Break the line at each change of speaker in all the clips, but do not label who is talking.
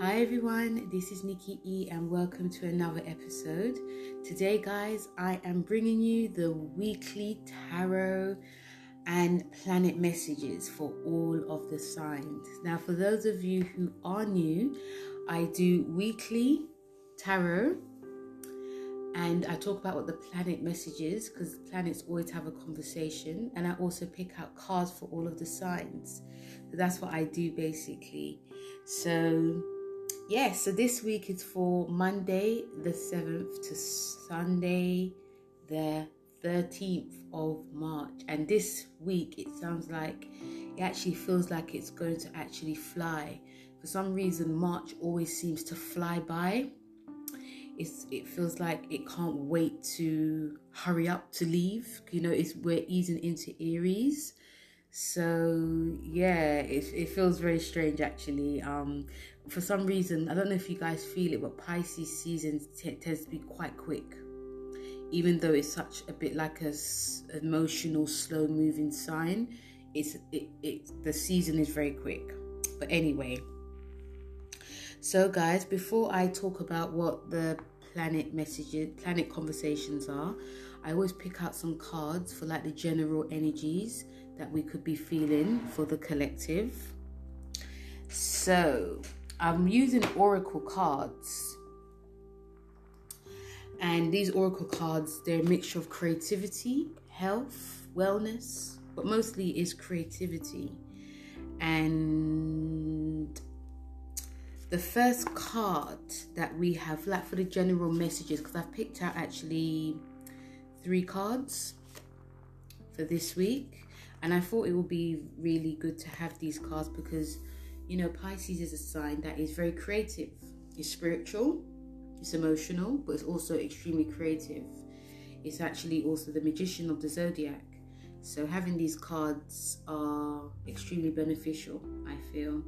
Hi everyone, this is Nikki E and welcome to another episode. Today, guys, I am bringing you the weekly tarot and planet messages for all of the signs. Now, for those of you who are new, I do weekly tarot and I talk about what the planet messages because planets always have a conversation, and I also pick out cards for all of the signs. So that's what I do basically. So, yeah, so this week is for Monday the 7th to Sunday the 13th of March, and this week it sounds like it actually feels like it's going to actually fly. For some reason, March always seems to fly by it's it feels like it can't wait to hurry up to leave. You know, it's we're easing into Aries. So yeah, it, it feels very strange actually. Um, for some reason, I don't know if you guys feel it, but Pisces season t- tends to be quite quick, even though it's such a bit like a s- emotional, slow moving sign. It's it, it the season is very quick. But anyway, so guys, before I talk about what the planet messages, planet conversations are, I always pick out some cards for like the general energies that we could be feeling for the collective. So I'm using oracle cards. And these oracle cards, they're a mixture of creativity, health, wellness, but mostly is creativity. And the first card that we have, like for the general messages, because I've picked out actually three cards for this week, and I thought it would be really good to have these cards because you know Pisces is a sign that is very creative, it's spiritual, it's emotional, but it's also extremely creative. It's actually also the magician of the zodiac. So having these cards are extremely beneficial, I feel.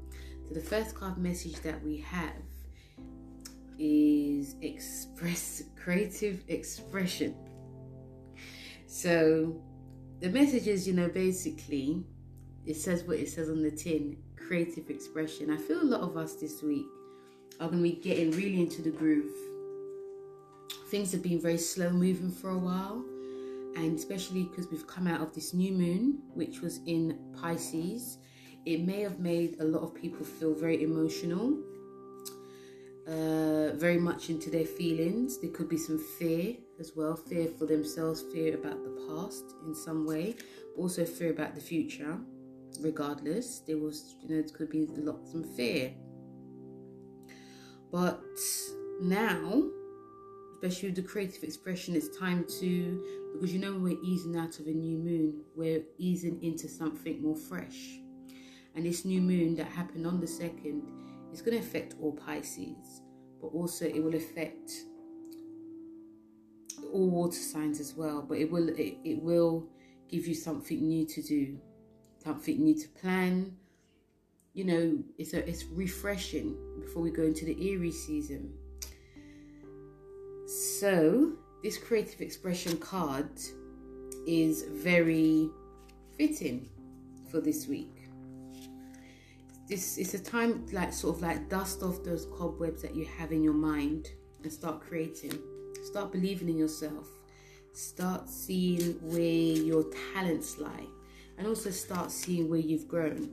So the first card message that we have is express creative expression. So the message is, you know, basically it says what it says on the tin, creative expression. I feel a lot of us this week are going to be getting really into the groove. Things have been very slow moving for a while, and especially because we've come out of this new moon, which was in Pisces it may have made a lot of people feel very emotional, uh, very much into their feelings. There could be some fear as well fear for themselves, fear about the past in some way, also fear about the future. Regardless, there was, you know, it could be a lot some fear. But now, especially with the creative expression, it's time to because you know we're easing out of a new moon, we're easing into something more fresh and this new moon that happened on the second is going to affect all Pisces, but also it will affect all water signs as well. But it will it, it will give you something new to do, something new to plan. You know, it's a, it's refreshing before we go into the Aries season. So this creative expression card is very fitting for this week this it's a time like sort of like dust off those cobwebs that you have in your mind and start creating start believing in yourself start seeing where your talents lie and also start seeing where you've grown.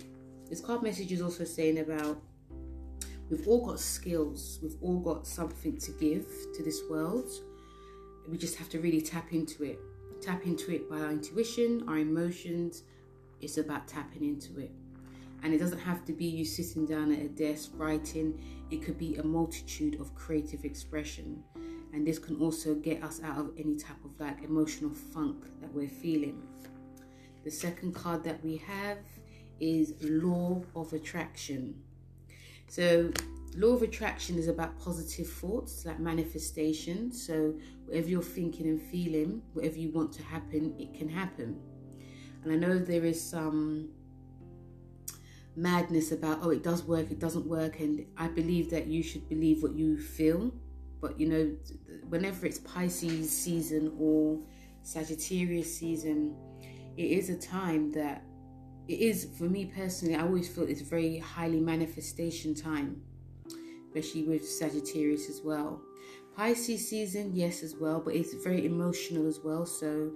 This card message is also saying about we've all got skills we've all got something to give to this world. We just have to really tap into it. Tap into it by our intuition our emotions. It's about tapping into it. And it doesn't have to be you sitting down at a desk writing, it could be a multitude of creative expression. And this can also get us out of any type of like emotional funk that we're feeling. The second card that we have is Law of Attraction. So, Law of Attraction is about positive thoughts, like manifestation. So, whatever you're thinking and feeling, whatever you want to happen, it can happen. And I know there is some madness about oh it does work it doesn't work and i believe that you should believe what you feel but you know whenever it's pisces season or sagittarius season it is a time that it is for me personally i always feel it's very highly manifestation time especially with Sagittarius as well. Pisces season, yes, as well, but it's very emotional as well. So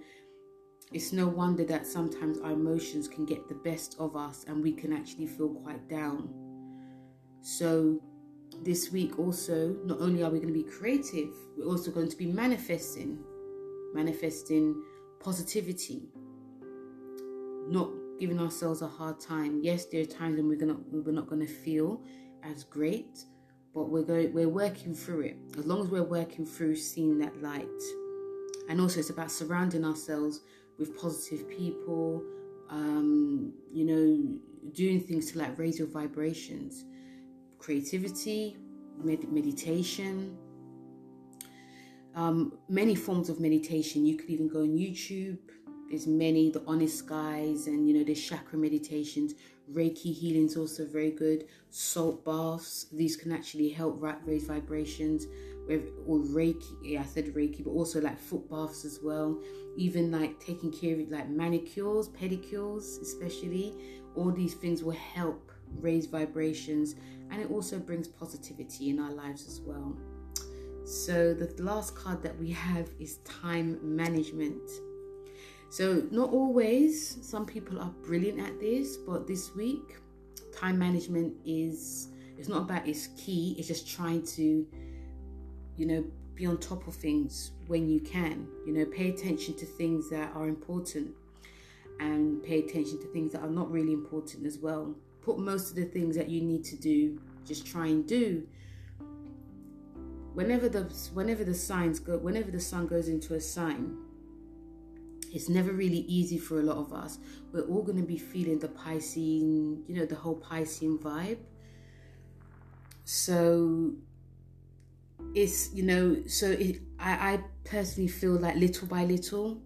it's no wonder that sometimes our emotions can get the best of us and we can actually feel quite down. So this week also, not only are we going to be creative, we're also going to be manifesting, manifesting positivity, not giving ourselves a hard time. Yes, there are times when we're gonna we're not gonna feel as great, but we're going we're working through it. As long as we're working through seeing that light. And also it's about surrounding ourselves with positive people, um, you know, doing things to like raise your vibrations, creativity, med- meditation, um, many forms of meditation. You could even go on YouTube. There's many, the honest guys and you know, there's chakra meditations. Reiki healing is also very good. Salt baths, these can actually help raise vibrations. Or Reiki, yeah, I said Reiki, but also like foot baths as well. Even like taking care of like manicures, pedicures, especially. All these things will help raise vibrations and it also brings positivity in our lives as well. So, the last card that we have is time management. So, not always, some people are brilliant at this, but this week, time management is it's not about it's key, it's just trying to, you know, be on top of things when you can. You know, pay attention to things that are important and pay attention to things that are not really important as well. Put most of the things that you need to do, just try and do whenever the whenever the signs go whenever the sun goes into a sign it's never really easy for a lot of us. We're all going to be feeling the piscean you know the whole piscean vibe. So it's you know so it, I, I personally feel like little by little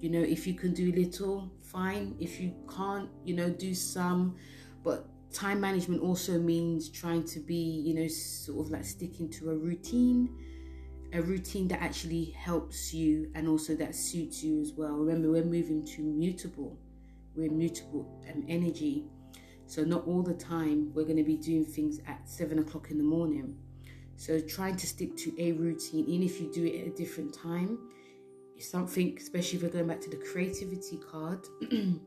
you know if you can do little fine. If you can't you know do some. But time management also means trying to be, you know, sort of like sticking to a routine, a routine that actually helps you and also that suits you as well. Remember, we're moving to mutable, we're mutable um, energy. So, not all the time we're going to be doing things at seven o'clock in the morning. So, trying to stick to a routine, even if you do it at a different time, is something, especially if we're going back to the creativity card.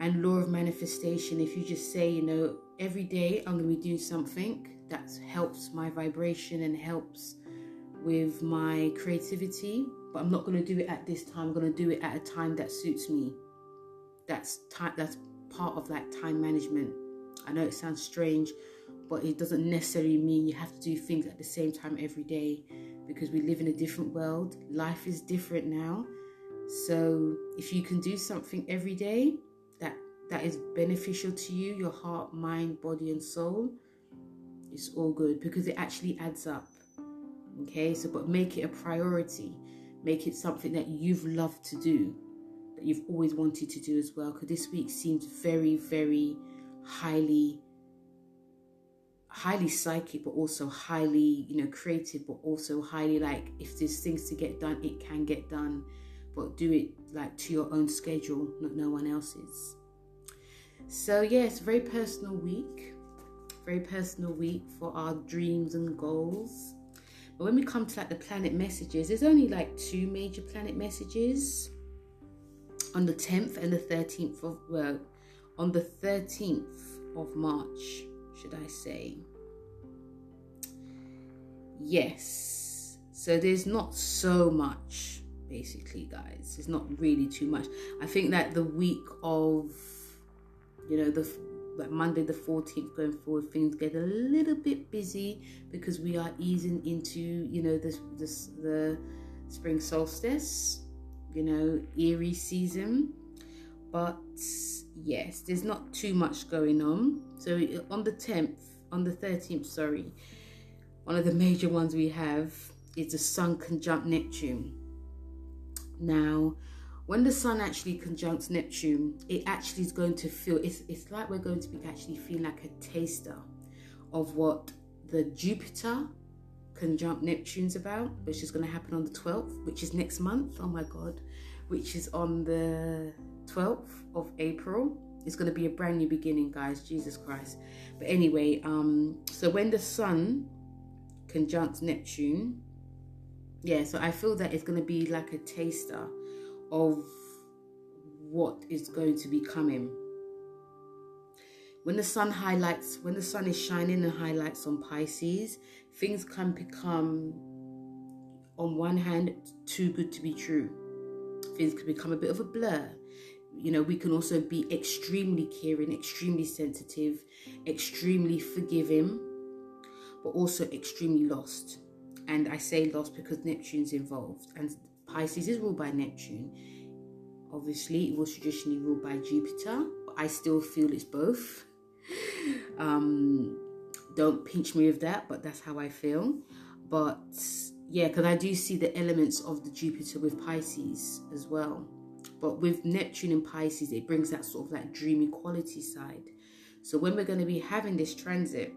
and law of manifestation if you just say you know every day i'm going to be doing something that helps my vibration and helps with my creativity but i'm not going to do it at this time. I'm going to do it at a time that suits me. That's that's part of that time management. I know it sounds strange but it doesn't necessarily mean you have to do things at the same time every day because we live in a different world. Life is different now. So if you can do something every day that that is beneficial to you, your heart, mind, body, and soul, it's all good because it actually adds up. Okay, so but make it a priority, make it something that you've loved to do, that you've always wanted to do as well. Because this week seems very, very highly highly psychic but also highly you know creative but also highly like if there's things to get done it can get done but do it like to your own schedule not no one else's so, yeah, it's very personal week. Very personal week for our dreams and goals. When we come to like the planet messages, there's only like two major planet messages on the 10th and the 13th of well, on the 13th of March, should I say. Yes. So there's not so much basically, guys. It's not really too much. I think that the week of you know the like Monday the 14th going forward things get a little bit busy because we are easing into you know this this the spring solstice you know Aries season. But yes there's not too much going on. So on the 10th on the 13th sorry one of the major ones we have is the sun conjunct neptune. Now when the sun actually conjuncts Neptune, it actually is going to feel it's it's like we're going to be actually feeling like a taster of what the Jupiter conjunct Neptune's about, which is going to happen on the 12th, which is next month. Oh my god, which is on the 12th of April. it's going to be a brand new beginning, guys. Jesus Christ. But anyway, um, so when the sun conjuncts Neptune, yeah, so I feel that it's going to be like a taster of what is going to be coming. When the sun highlights, when the sun is shining and highlights on Pisces, things can become, on one hand, too good to be true. Things can become a bit of a blur. You know, we can also be extremely caring, extremely sensitive, extremely forgiving, but also extremely lost. And I say lost because Neptune's involved, and Pisces is ruled by Neptune. Obviously, it was traditionally ruled by Jupiter, I still feel it's both. Um, don't pinch me with that, but that's how I feel. But yeah, because I do see the elements of the Jupiter with Pisces as well. But with Neptune and Pisces, it brings that sort of like dreamy quality side. So when we're going to be having this transit,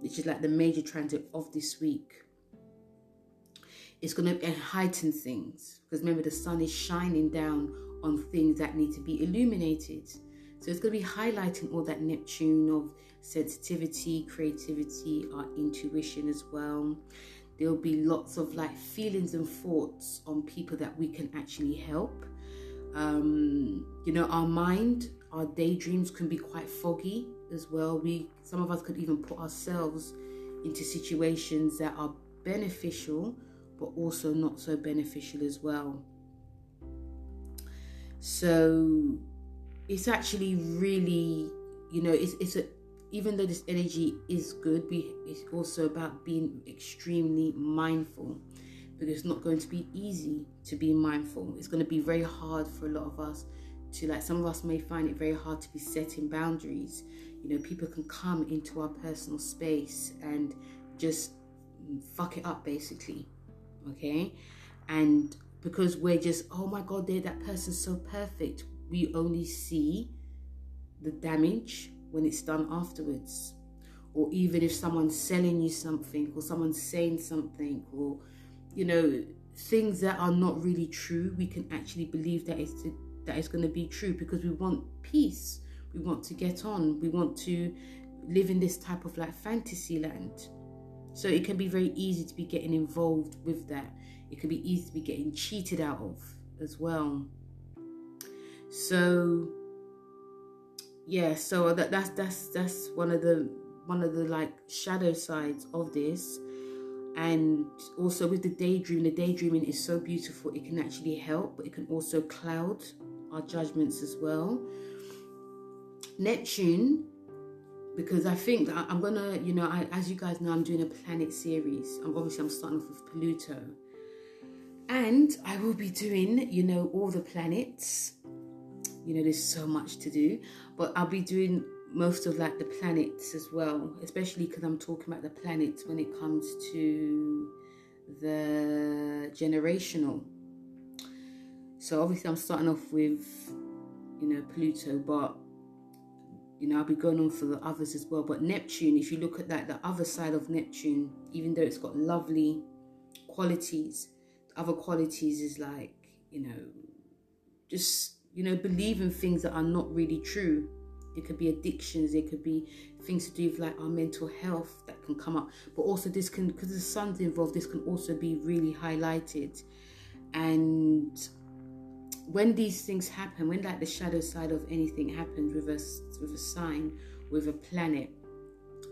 which is like the major transit of this week, it's going to heighten things because remember the sun is shining down on things that need to be illuminated. So it's going to be highlighting all that Neptune of sensitivity, creativity, our intuition as well. There'll be lots of like feelings and thoughts on people that we can actually help. Um, you know, our mind, our daydreams can be quite foggy as well. We some of us could even put ourselves into situations that are beneficial but also not so beneficial as well. So it's actually really, you know, it's it's a even though this energy is good, it's also about being extremely mindful because it's not going to be easy to be mindful. It's going to be very hard for a lot of us to like some of us may find it very hard to be setting boundaries. You know, people can come into our personal space and just fuck it up basically. Okay? And because we're just, oh my god, they that person's so perfect we only see the damage when it's done afterwards. Or even if someone's selling you something, or someone's saying something, or you know, things that are not really true, we can actually believe that it's to, that it's going to be true because we want peace. We want to get on. We want to live in this type of like fantasy land. So it can be very easy to be getting involved with that. It can be easy to be getting cheated out of as well. So yeah, so that that's that's that's one of the one of the like shadow sides of this. And also with the daydream, the daydreaming is so beautiful. It can actually help, but it can also cloud our judgments as well. Neptune, because I think that I'm gonna, you know, I, as you guys know, I'm doing a planet series. I'm obviously I'm starting off with Pluto, and I will be doing, you know, all the planets. You know there's so much to do but i'll be doing most of like the planets as well especially because i'm talking about the planets when it comes to the generational. So obviously i'm starting off with you know pluto but you know i'll be going on for the others as well but neptune if you look at that the other side of neptune even though it's got lovely qualities other qualities is like you know just you know, believe in things that are not really true. It could be addictions, it could be things to do with like our mental health that can come up. But also, this can, because the sun's involved, this can also be really highlighted. And when these things happen, when like the shadow side of anything happens with a, with a sign, with a planet,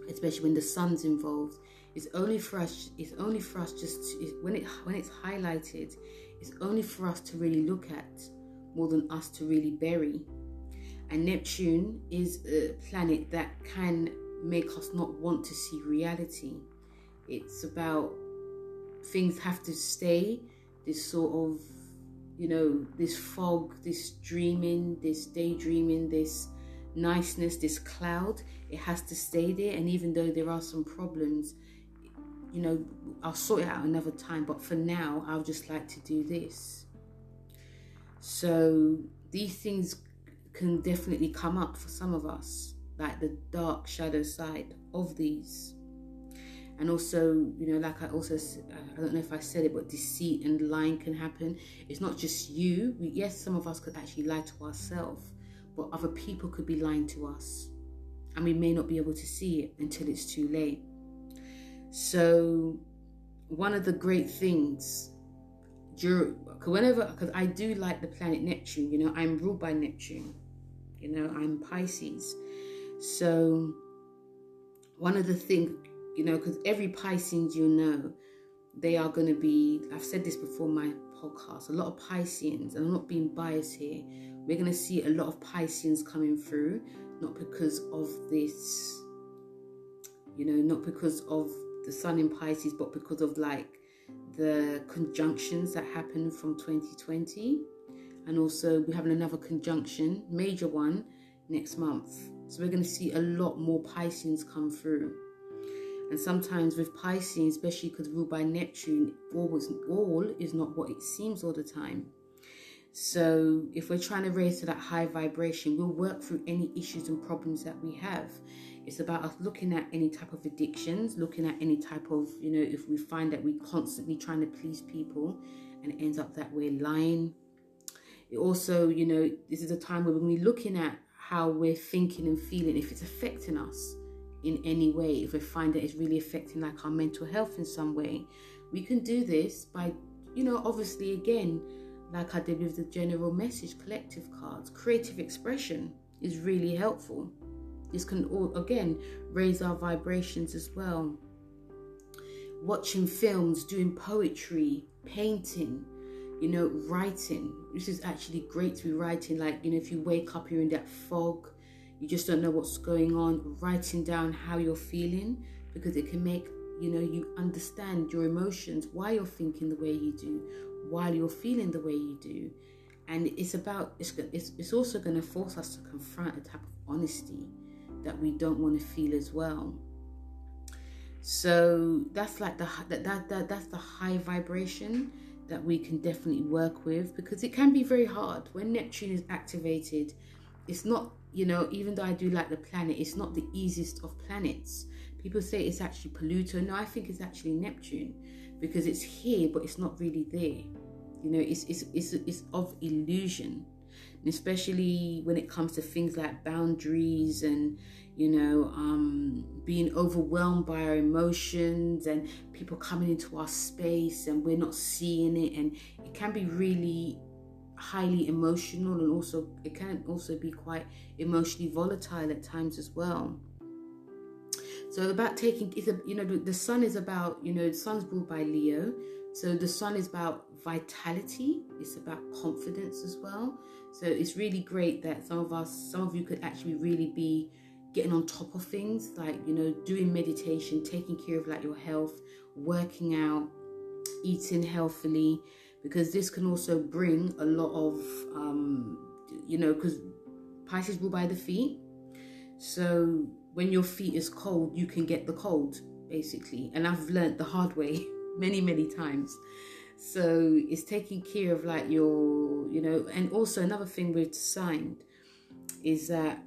especially when the sun's involved, it's only for us, it's only for us just, to, when, it, when it's highlighted, it's only for us to really look at more than us to really bury. And Neptune is a planet that can make us not want to see reality. It's about things have to stay, this sort of, you know, this fog, this dreaming, this daydreaming, this niceness, this cloud, it has to stay there. And even though there are some problems, you know, I'll sort it out another time. But for now, I'll just like to do this. So these things can definitely come up for some of us, like the dark shadow side of these. And also, you know, like I also, uh, I don't know if I said it, but deceit and lying can happen. It's not just you. We, yes, some of us could actually lie to ourselves, but other people could be lying to us. And we may not be able to see it until it's too late. So, one of the great things during, whenever, because I do like the planet Neptune, you know, I'm ruled by Neptune, you know, I'm Pisces. So, one of the things, you know, because every Pisces you know, they are going to be, I've said this before my podcast, a lot of Pisceans, and I'm not being biased here, we're going to see a lot of Pisceans coming through, not because of this, you know, not because of the sun in Pisces, but because of like the conjunctions that happened from 2020. And also, we're having another conjunction, major one, next month. So, we're going to see a lot more Pisceans come through. And sometimes with Pisces, especially because ruled by Neptune, all is, all is not what it seems all the time. So if we're trying to raise to that high vibration, we'll work through any issues and problems that we have. It's about us looking at any type of addictions, looking at any type of, you know, if we find that we're constantly trying to please people and it ends up that we're lying. It also, you know, this is a time where we're looking at how we're thinking and feeling, if it's affecting us in any way, if we find that it's really affecting like our mental health in some way, we can do this by, you know, obviously again, like I did with the general message collective cards, creative expression is really helpful. This can all again raise our vibrations as well. Watching films, doing poetry, painting, you know, writing. This is actually great to be writing. Like, you know, if you wake up, you're in that fog, you just don't know what's going on, writing down how you're feeling because it can make you know you understand your emotions why you're thinking the way you do while you're feeling the way you do. And it's about it's, it's, it's also going to force us to confront a type of honesty that we don't want to feel as well. So that's like the that, that, that that's the high vibration that we can definitely work with because it can be very hard. When neptune is activated it's not you know, even though I do like the planet, it's not the easiest of planets. People say it's actually Pluto. No, I think it's actually Neptune because it's here, but it's not really there. You know, it's it's it's, it's of illusion, and especially when it comes to things like boundaries and you know um, being overwhelmed by our emotions and people coming into our space and we're not seeing it, and it can be really highly emotional and also it can also be quite emotionally volatile at times as well. So about taking is a you know the sun is about you know the sun's ruled by leo. So the sun is about vitality. It's about confidence as well. So it's really great that some of us some of you could actually really be getting on top of things like you know doing meditation taking care of like your health working out eating healthily because this can also bring a lot of, um, you know, because Pisces rule by the feet. So when your feet is cold, you can get the cold, basically. And I've learned the hard way many, many times. So it's taking care of like your, you know, and also another thing with sign is that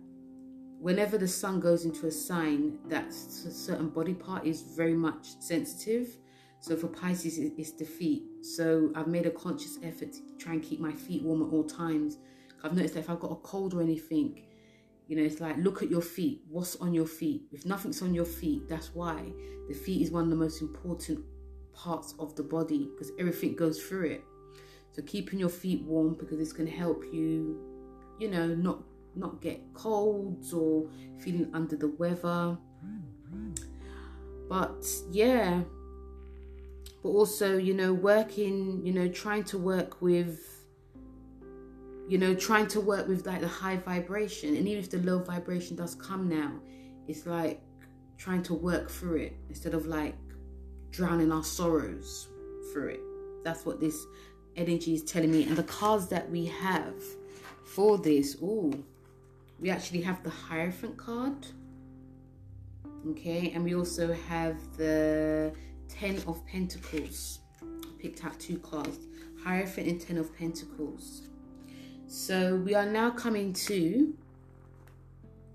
whenever the sun goes into a sign, that certain body part is very much sensitive so for Pisces, it's the feet. So I've made a conscious effort to try and keep my feet warm at all times. I've noticed that if I've got a cold or anything, you know, it's like look at your feet. What's on your feet? If nothing's on your feet, that's why the feet is one of the most important parts of the body because everything goes through it. So keeping your feet warm because it's going to help you, you know, not not get colds or feeling under the weather. But yeah, but also you know working you know trying to work with you know trying to work with like the high vibration. And even if the low vibration does come now it's like trying to work through it instead of like drowning our sorrows through it. That's what this energy is telling me. And the cards that we have for this oh we actually have the hierophant card okay? And we also have the Ten of Pentacles. Picked out two cards. Hierophant and Ten of Pentacles. So we are now coming to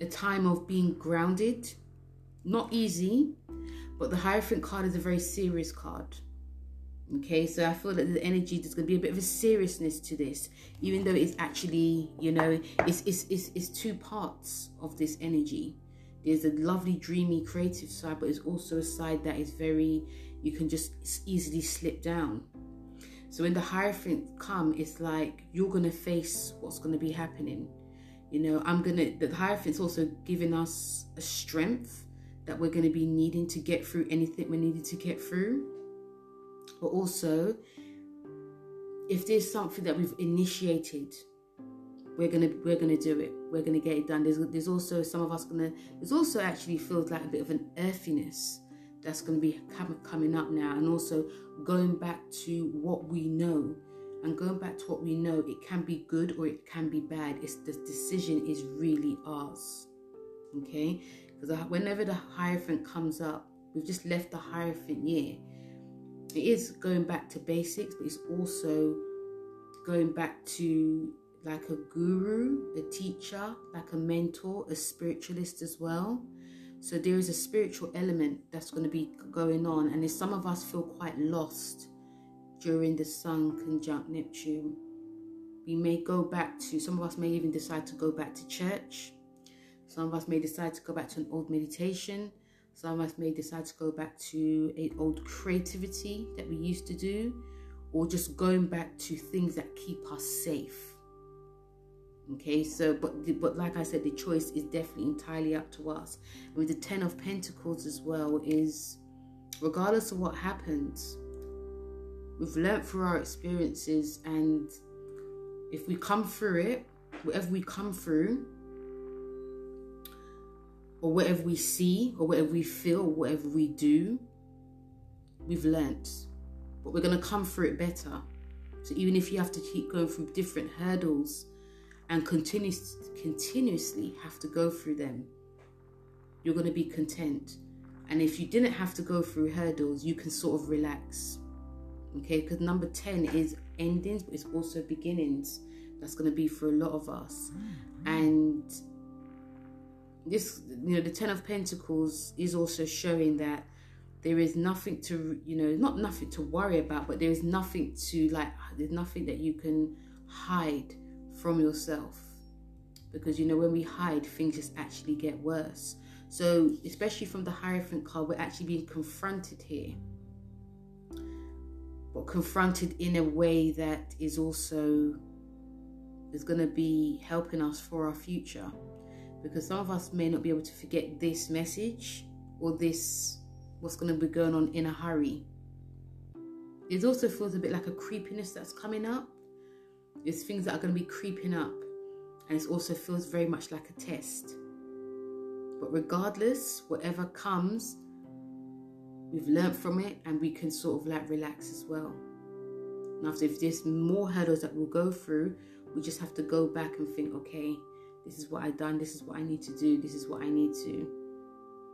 a time of being grounded. Not easy, but the Hierophant card is a very serious card. Okay, so I feel that the energy there's going to be a bit of a seriousness to this, even though it's actually, you know, it's it's it's, it's two parts of this energy. There's a lovely, dreamy, creative side, but it's also a side that is very, you can just easily slip down. So when the Hierophant come, it's like you're to face what's to be happening. You know, I'm to, the Hierophant's also giving us a strength that we're to be needing to get through anything we needed to get through but also if there's something that we've initiated we're gonna we're gonna do it. We're gonna get it done. There's there's also some of us gonna there's also actually feels like a bit of an earthiness that's to be coming up now. And also going back to what we know and going back to what we know it can be good or it can be bad. It's the decision is really ours okay? Because whenever the hierophant comes up we've just left the hierophant year it is going back to basics, but it's also going back to like a guru, a teacher, like a mentor, a spiritualist as well. So there is a spiritual element that's going to be going on, and if some of us feel quite lost during the Sun conjunct Neptune, we may go back to. Some of us may even decide to go back to church. Some of us may decide to go back to an old meditation. Some of us may decide to go back to a old creativity that we used to do, or just going back to things that keep us safe. Okay, so but but like I said, the choice is definitely entirely up to us. With the Ten of Pentacles as well, is regardless of what happens, we've learned through our experiences, and if we come through it, whatever we come through, or whatever we see or whatever we feel whatever we do, we've learnt. But we're going to come through it better. So even if you have to keep going through different hurdles and continuous, continuously have to go through them, you're going to be content. And if you didn't have to go through hurdles, you can sort of relax. Okay, because number 10 is endings, but it's also beginnings. That's going to be for a lot of us. Mm-hmm. And this you know the ten of pentacles is also showing that there is nothing to you know not nothing to worry about but there is nothing to like there's nothing that you can hide from yourself because you know when we hide things just actually get worse so especially from the hierophant card we're actually being confronted here but confronted in a way that is also is going to be helping us for our future because some of us may not be able to forget this message or this what's going to be going on in a hurry. It also feels a bit like a creepiness that's coming up. It's things that are going to be creeping up, and it also feels very much like a test. But regardless, whatever comes, we've learned from it and we can sort of like relax as well. And after, if there's more hurdles that we'll go through, we just have to go back and think, okay, this is what I've done, this is what I need to do, this is what I need to,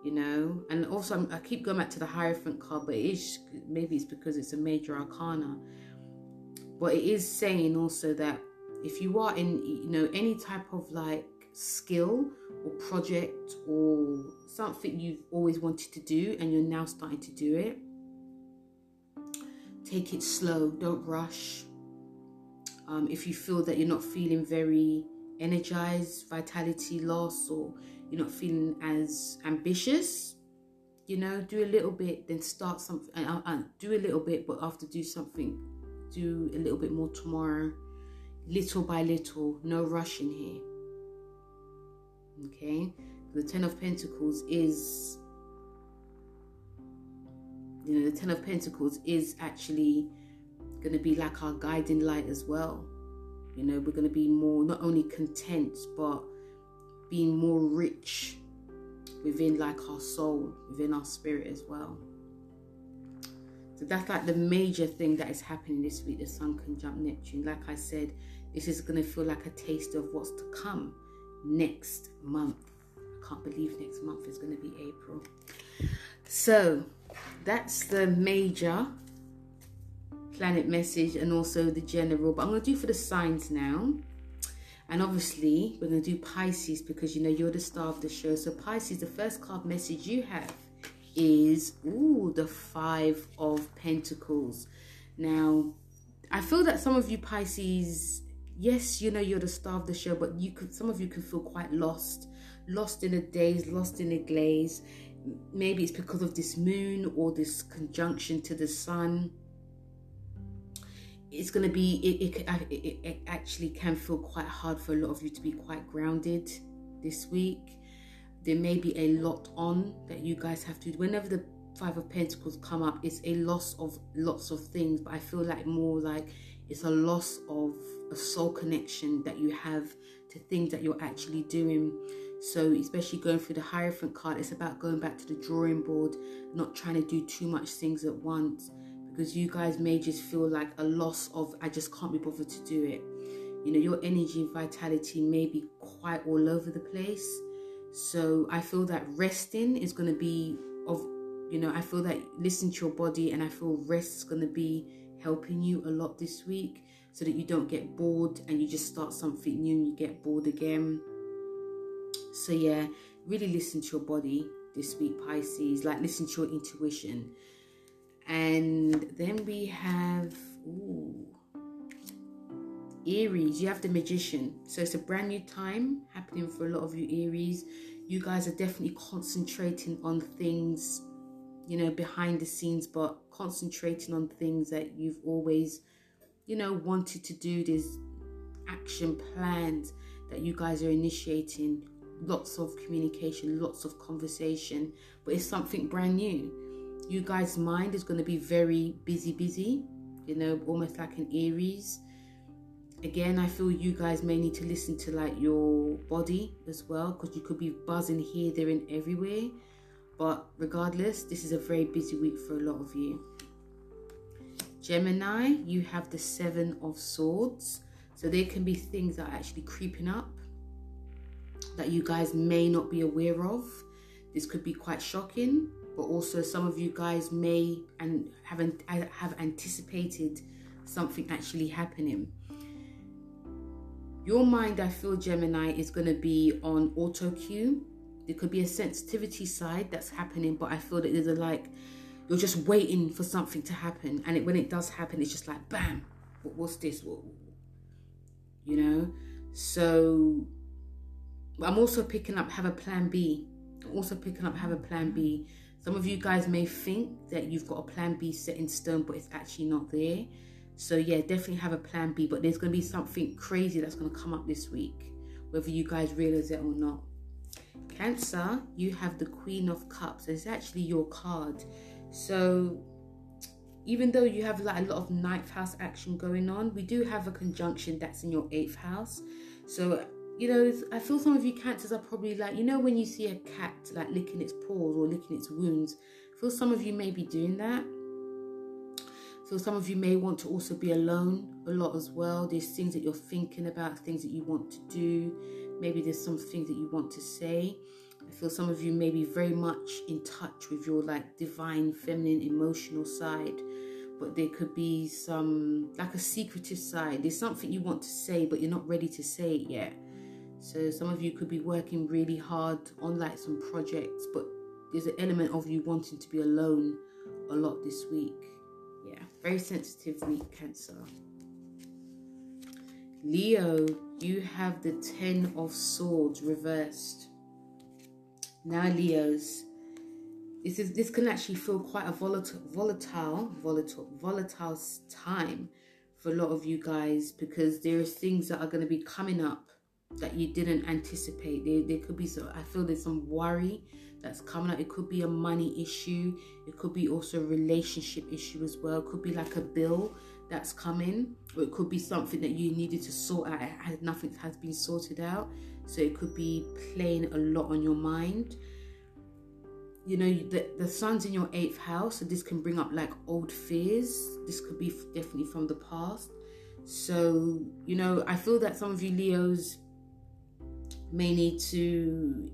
you know. And also, I'm, i keep going back to the Hierophant card, but it is maybe it's because it's a major arcana, but it is saying also that if you are in, you know, any type of like skill or project or something you've always wanted to do and you're now starting to do it, take it slow, don't rush. Um, if you feel that you're not feeling very energized, vitality loss, or you're not feeling as ambitious, you know, do a little bit, then start something, and, and do a little bit, but after do something, do a little bit more tomorrow, little by little, no rushing here. Okay, the Ten of Pentacles is, you know, the Ten of Pentacles is actually going to be like our guiding light as well. You know, we're going to be more not only content, but being more rich within like our soul, within our spirit as well. So that's like the major thing that is happening this week. The Sun conjunct Neptune. Like I said, this is going to feel like a taste of what's to come next month. I can't believe next month is going to be April. So that's the major planet message and also the general. But I'm going to do for the signs now. And obviously, we're going to do Pisces because you know you're the star of the show. So, Pisces, the first card message you have is ooh, the Five of Pentacles. Now, I feel that some of you Pisces, yes, you know you're the star of the show, but you could some of you can feel quite lost, lost in a daze, lost in a glaze. Maybe it's because of this moon or this conjunction to the sun. It's going to be, it, it, it, it actually can feel quite hard for a lot of you to be quite grounded this week. There may be a lot on that you guys have to, do. whenever the five of pentacles come up it's a loss of lots of things but i feel like more like it's a loss of a soul connection that you have to things that you're actually doing so especially going through the hierophant card it's about going back to the drawing board not trying to do too much things at once because you guys may just feel like a loss of i just can't be bothered to do it you know your energy and vitality may be quite all over the place so i feel that resting is going to be of you know, I feel that listen to your body and I feel rest is going to be helping you a lot this week so that you don't get bored and you just start something new and you get bored again. So, yeah, really listen to your body this week, Pisces. Like, listen to your intuition. And then we have, ooh, Aries, you have the Magician. So, it's a brand new time happening for a lot of you, Aries. You guys are definitely concentrating on things you know, behind the scenes, but concentrating on things that you've always, you know, wanted to do. There's action plans that you guys are initiating, lots of communication, lots of conversation, but it's something brand new. You guys' mind is going to be very busy, busy, you know, almost like an Aries. Again, I feel you guys may need to listen to like your body as well because you could be buzzing here, there, and everywhere but regardless, this is a very busy week for a lot of you. Gemini, you have the Seven of Swords. So there can be things that are actually creeping up that you guys may not be aware of. This could be quite shocking, but also some of you guys may and haven't have anticipated something actually happening. Your mind, I feel, Gemini, is going to be on auto cue there could be a sensitivity side that's happening, but I feel that there's a like you're just waiting for something to happen, and it, when it does happen, it's just like bam, what, what's this? What, you know. So I'm also picking up have a plan B. I'm also picking up have a plan B. Some of you guys may think that you've got a plan B set in stone, but it's actually not there. So yeah, definitely have a plan B. But there's going to be something crazy that's going to come up this week, whether you guys realize it or not. Cancer, you have the Queen of Cups. It's actually your card. So even though you have like a lot of ninth house action going on, we do have a conjunction that's in your eighth house. So you know, I feel some of you cancers are probably like, you know, when you see a cat like licking its paws or licking its wounds, I feel some of you may be doing that. So some of you may want to also be alone a lot as well. There's things that you're thinking about, things that you want to do. Maybe there's some things that you want to say. I feel some of you may be very much in touch with your like divine feminine emotional side, but there could be some like a secretive side. There's something you want to say, but you're not ready to say it yet. So some of you could be working really hard on like some projects, but there's an element of you wanting to be alone a lot this week. Yeah, very sensitive week, Cancer. Leo, you have the Ten of Swords reversed. Now, Leos, this is this can actually feel quite a volatile, volatile, volatile, volatile time for a lot of you guys because there are things that are going to be coming up that you didn't anticipate. There, there could be so I feel there's some worry that's coming up. It could be a money issue. It could be also a relationship issue as well. It could be like a bill that's coming, or it could be something that you needed to sort out. It nothing has been sorted out, so it could be playing a lot on your mind. You know, the, the sun's in your eighth house, so this can bring up like old fears. This could be definitely from the past. So, you know, I feel that some of you Leos may need to,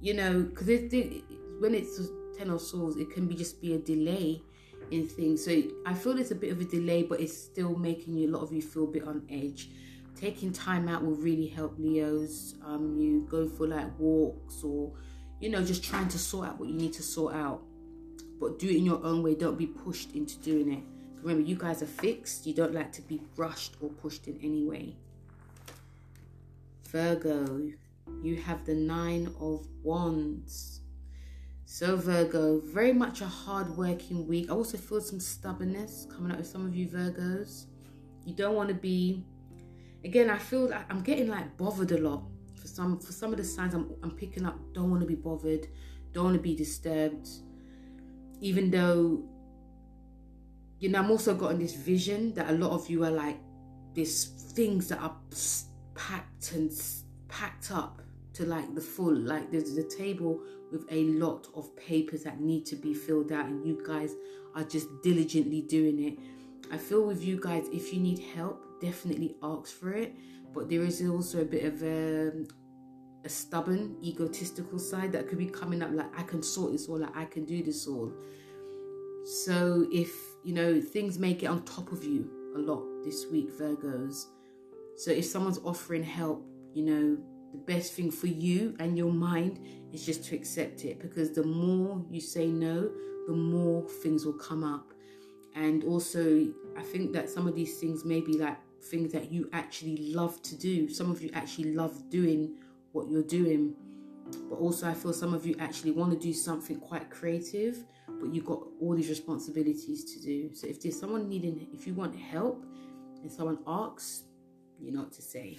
you know, because it, it, when it's Ten of Swords, it can be just be a delay in things. So I feel there's a bit of a delay, but it's still making you a lot of you feel a bit on edge. Taking time out will really help Leos. Um, you go for like walks or you know just trying to sort out what you need to sort out, but do it in your own way. Don't be pushed into doing it. Remember, you guys are fixed. You don't like to be rushed or pushed in any way. Virgo, you have the Nine of Wands. So, Virgo, very much a hard working week. I also feel some stubbornness coming out with some of you Virgos. You don't want to be, again, I feel like I'm getting like bothered a lot. For some, for some of the signs I'm, I'm picking up, don't want to be bothered, don't want to be disturbed. Even though, you know, I'm also getting this vision that a lot of you are like, these things that are packed and packed up to like the full like there's a table with a lot of papers that need to be filled out and you guys are just diligently doing it. I feel with you guys if you need help definitely ask for it. But there is also a bit of a, a stubborn egotistical side that could be coming up like i can sort this all like i can do this all. So if you know things may get on top of you a lot this week virgos. So if someone's offering help you know the best thing for you and your mind is just to accept it because the more you say no, the more things will come up. And also, I think that some of these things may be like things that you actually love to do. Some of you actually love doing what you're doing. But also, I feel some of you actually want to do something quite creative, but you've got all these responsibilities to do. So, if there's someone needing, if you want help and someone asks, you know what to say.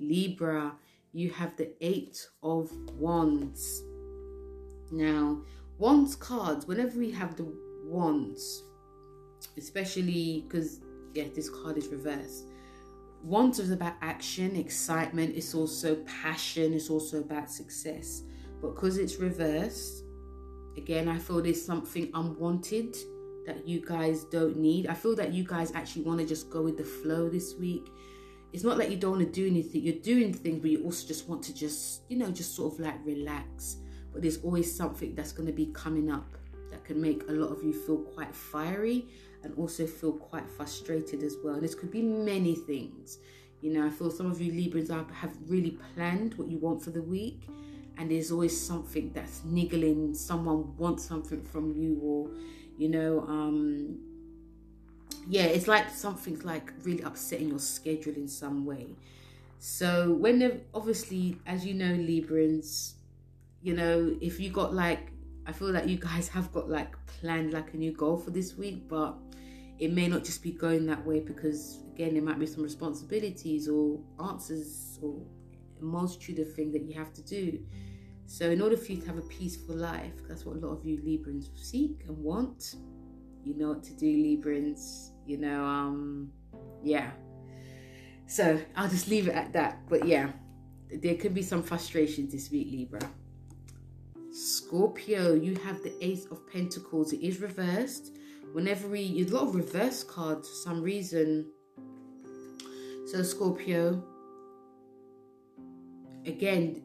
Libra, you have the Eight of Wands. Now, Wands cards, whenever we have the Wands, especially because, yeah, this card is reversed. Wands is about action, excitement, it's also passion, it's also about success. But because it's reversed, again, I feel there's something unwanted that you guys don't need. I feel that you guys actually want to just go with the flow this week it's not like you don't want to do anything. You're doing things, but you also just want to just, you know, just sort of like relax. But there's always something that's going to be coming up that can make a lot of you feel quite fiery and also feel quite frustrated as well. And this could be many things. You know, I feel some of you Librans have really planned what you want for the week, and there's always something that's niggling. Someone wants something from you, or you know, um, yeah, it's like something's like really upsetting your schedule in some way. So when they obviously, as you know, Librans, you know, if you got like, I feel like you guys have got like planned like a new goal for this week, but it may not just be going that way because again, there might be some responsibilities or answers or a multitude of things that you have to do. So in order for you to have a peaceful life, that's what a lot of you Librans seek and want you know what to do, Librans. You know, um, yeah. So I'll just leave it at that. But yeah, there could be some frustrations this week, Libra. Scorpio, you have the Ace of Pentacles. It is reversed. Whenever we, a lot of reverse cards for some reason. So Scorpio, again,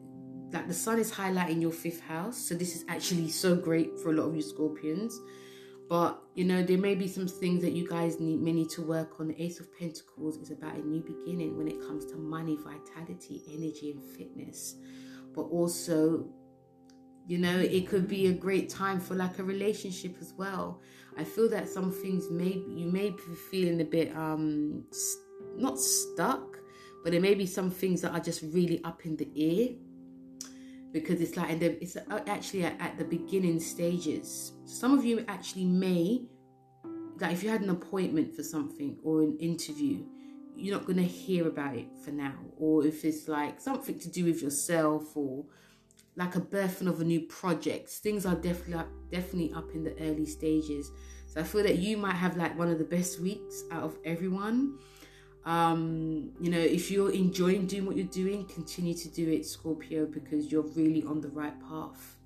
that the sun is highlighting your fifth house. So this is actually so great for a lot of you Scorpions. But you know, there may be some things that you guys need may need to work on. The Ace of Pentacles is about a new beginning when it comes to money, vitality, energy, and fitness. But also, you know, it could be a great time for like a relationship as well. I feel that some things may you may be feeling a bit um not stuck, but there may be some things that are just really up in the air because it's like the, it's actually at, at the beginning stages. Some of you actually may, like if you had an appointment for something or an interview, you're not going to hear about it for now. Or if it's like something to do with yourself or like a birthing of a new project, things are definitely definitely up in the early stages. So I feel that you might have like one of the best weeks out of everyone. Um, you know, if you're enjoying doing what you're doing, continue to do it, Scorpio, because you're really on the right path.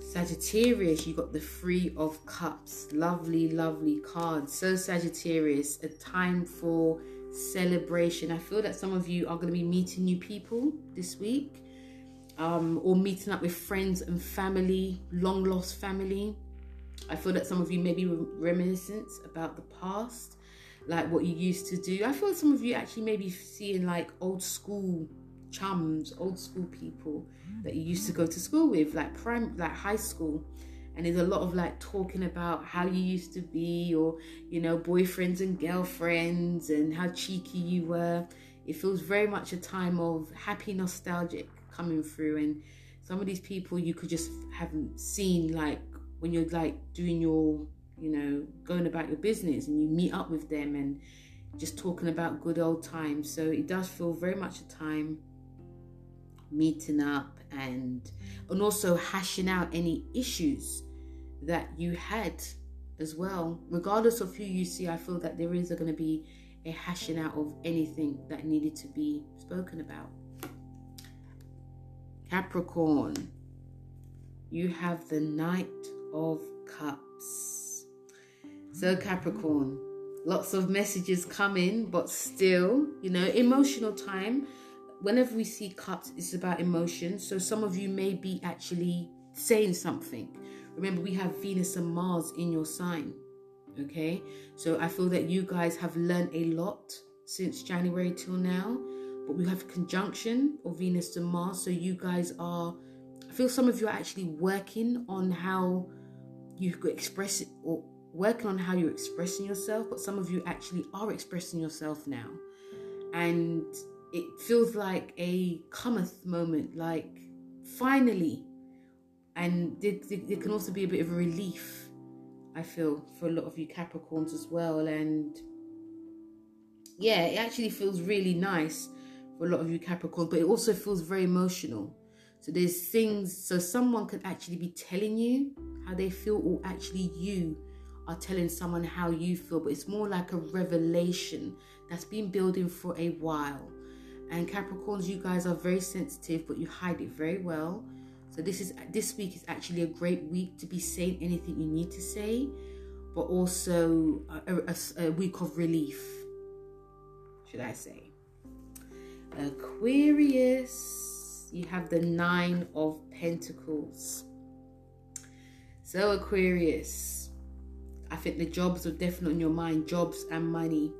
Sagittarius, you got the Three of Cups. Lovely, lovely cards. So, Sagittarius, a time for celebration. I feel that some of you are going to be meeting new people this week um, or meeting up with friends and family, long lost family. I feel that some of you may be reminiscence about the past, like what you used to do. I feel some of you actually may be seeing like old school chums, old school people that you used to go to school with, like prime, like high school, and there's a lot of like talking about how you used to be or you know boyfriends and girlfriends and how cheeky you were. It feels very much a time of happy nostalgic coming through. And some of these people you could just haven't seen like when you're like doing your you know going about your business and you meet up with them and just talking about good old times. So it does feel very much a time meeting up and and also hashing out any issues that you had as well. Regardless of who you see i feel that there is going to be a hashing out of anything that needed to be spoken about. Capricorn you have the knight of cups so capricorn lots of messages coming but still you know emotional time whenever we see cups, it's about emotion. So some of you may be actually saying something. Remember, we have Venus and Mars in your sign. Okay, so I feel that you guys have learned a lot since January till now, but we have conjunction of Venus and Mars. So you guys are, I feel some of you are actually working on how you could express it or working on how you're expressing yourself, but some of you actually are expressing yourself now. And it feels like a cometh moment, like finally. And there, can also be a bit of a relief, I feel, for a lot of you Capricorns as well. And yeah, it actually feels really nice for a lot of you Capricorns, but it also feels very emotional. So there's things, so someone could actually be telling you how they feel, or actually you are telling someone how you feel, but it's more like a revelation that's been building for a while. And Capricorns, you guys are very sensitive, but you hide it very well. So this is this week is actually a great week to be saying anything you need to say, but also a, a, a week of relief, should I say? Aquarius, you have the Nine of Pentacles. So Aquarius, I think the jobs are definitely on your mind, jobs and money.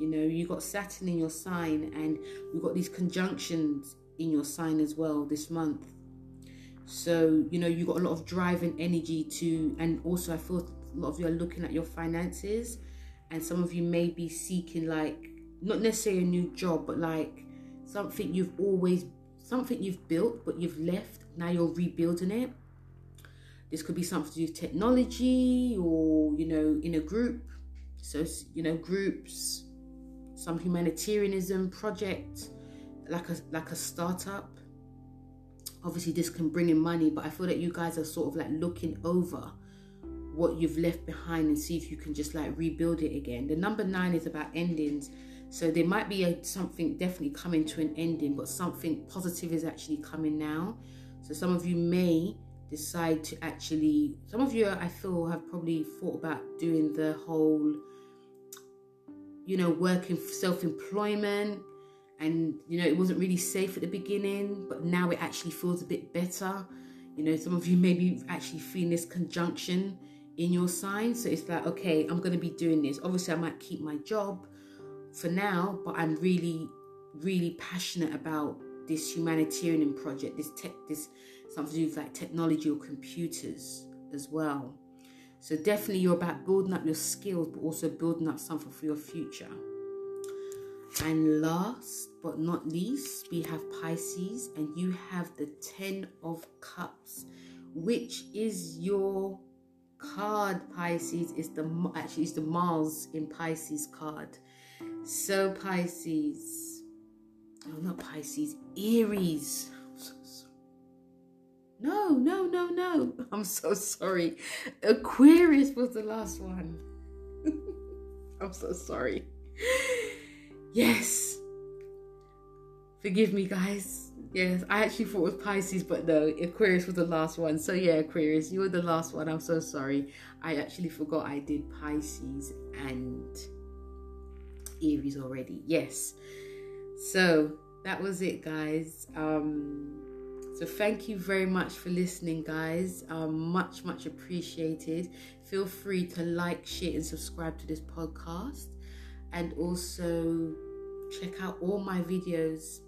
You know, you got Saturn in your sign, and we've got these conjunctions in your sign as well this month. So, you know, you got a lot of drive and energy to, and also I feel a lot of you are looking at your finances, and some of you may be seeking, like, not necessarily a new job, but like something you've always, something you've built, but you've left, now you're rebuilding it. This could be something to do with technology or, you know, in a group. So, you know, groups, some humanitarianism project, like a like a startup. Obviously, this can bring in money, but I feel that you guys are sort of like looking over what you've left behind and see if you can just like rebuild it again. The number nine is about endings. So there might be a, something definitely coming to an ending, but something positive is actually coming now. So some of you may decide to actually, some of you I feel have probably thought about doing the whole you know, working self employment. And, you know, it wasn't really safe at the beginning, but now it actually feels a bit better. You know, some of you maybe actually feeling this conjunction in your sign. So it's like, okay, I'm going to be doing this. Obviously, I might keep my job for now, but I'm really, really passionate about this humanitarian project, this tech, this something to do with like technology or computers as well. So definitely you're about building up your skills, but also building up something for your future. And last but not least, we have Pisces, and you have the Ten of Cups, which is your card. Pisces is the actually is the Mars in Pisces card. So Pisces, oh not Pisces, Aries. No, no, no, no. I'm so sorry. Aquarius was the last one. I'm so sorry. Yes. Forgive me, guys. Yes, I actually thought it was Pisces, but no, Aquarius was the last one. So yeah, Aquarius, you were the last one. I'm so sorry. I actually forgot I did Pisces and Aries already. Yes. So that was it, guys. Um so thank you very much for listening, guys. Um, much, much appreciated. Feel free to like, share, and subscribe to this podcast. And also check out all my videos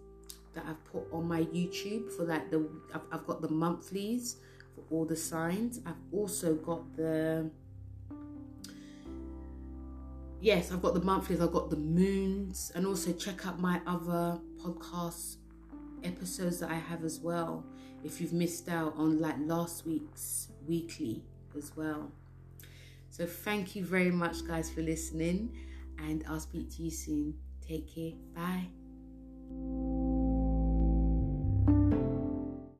that I've put on my YouTube for like the I've, I've got the monthlies for all the signs. I've also got the yes, I've got the monthlies, I've got the moons, and also check out my other podcast episodes that I have as well. If you've missed out on like last week's weekly as well. So thank you very much, guys, for listening, and I'll speak to you soon. Take care. Bye.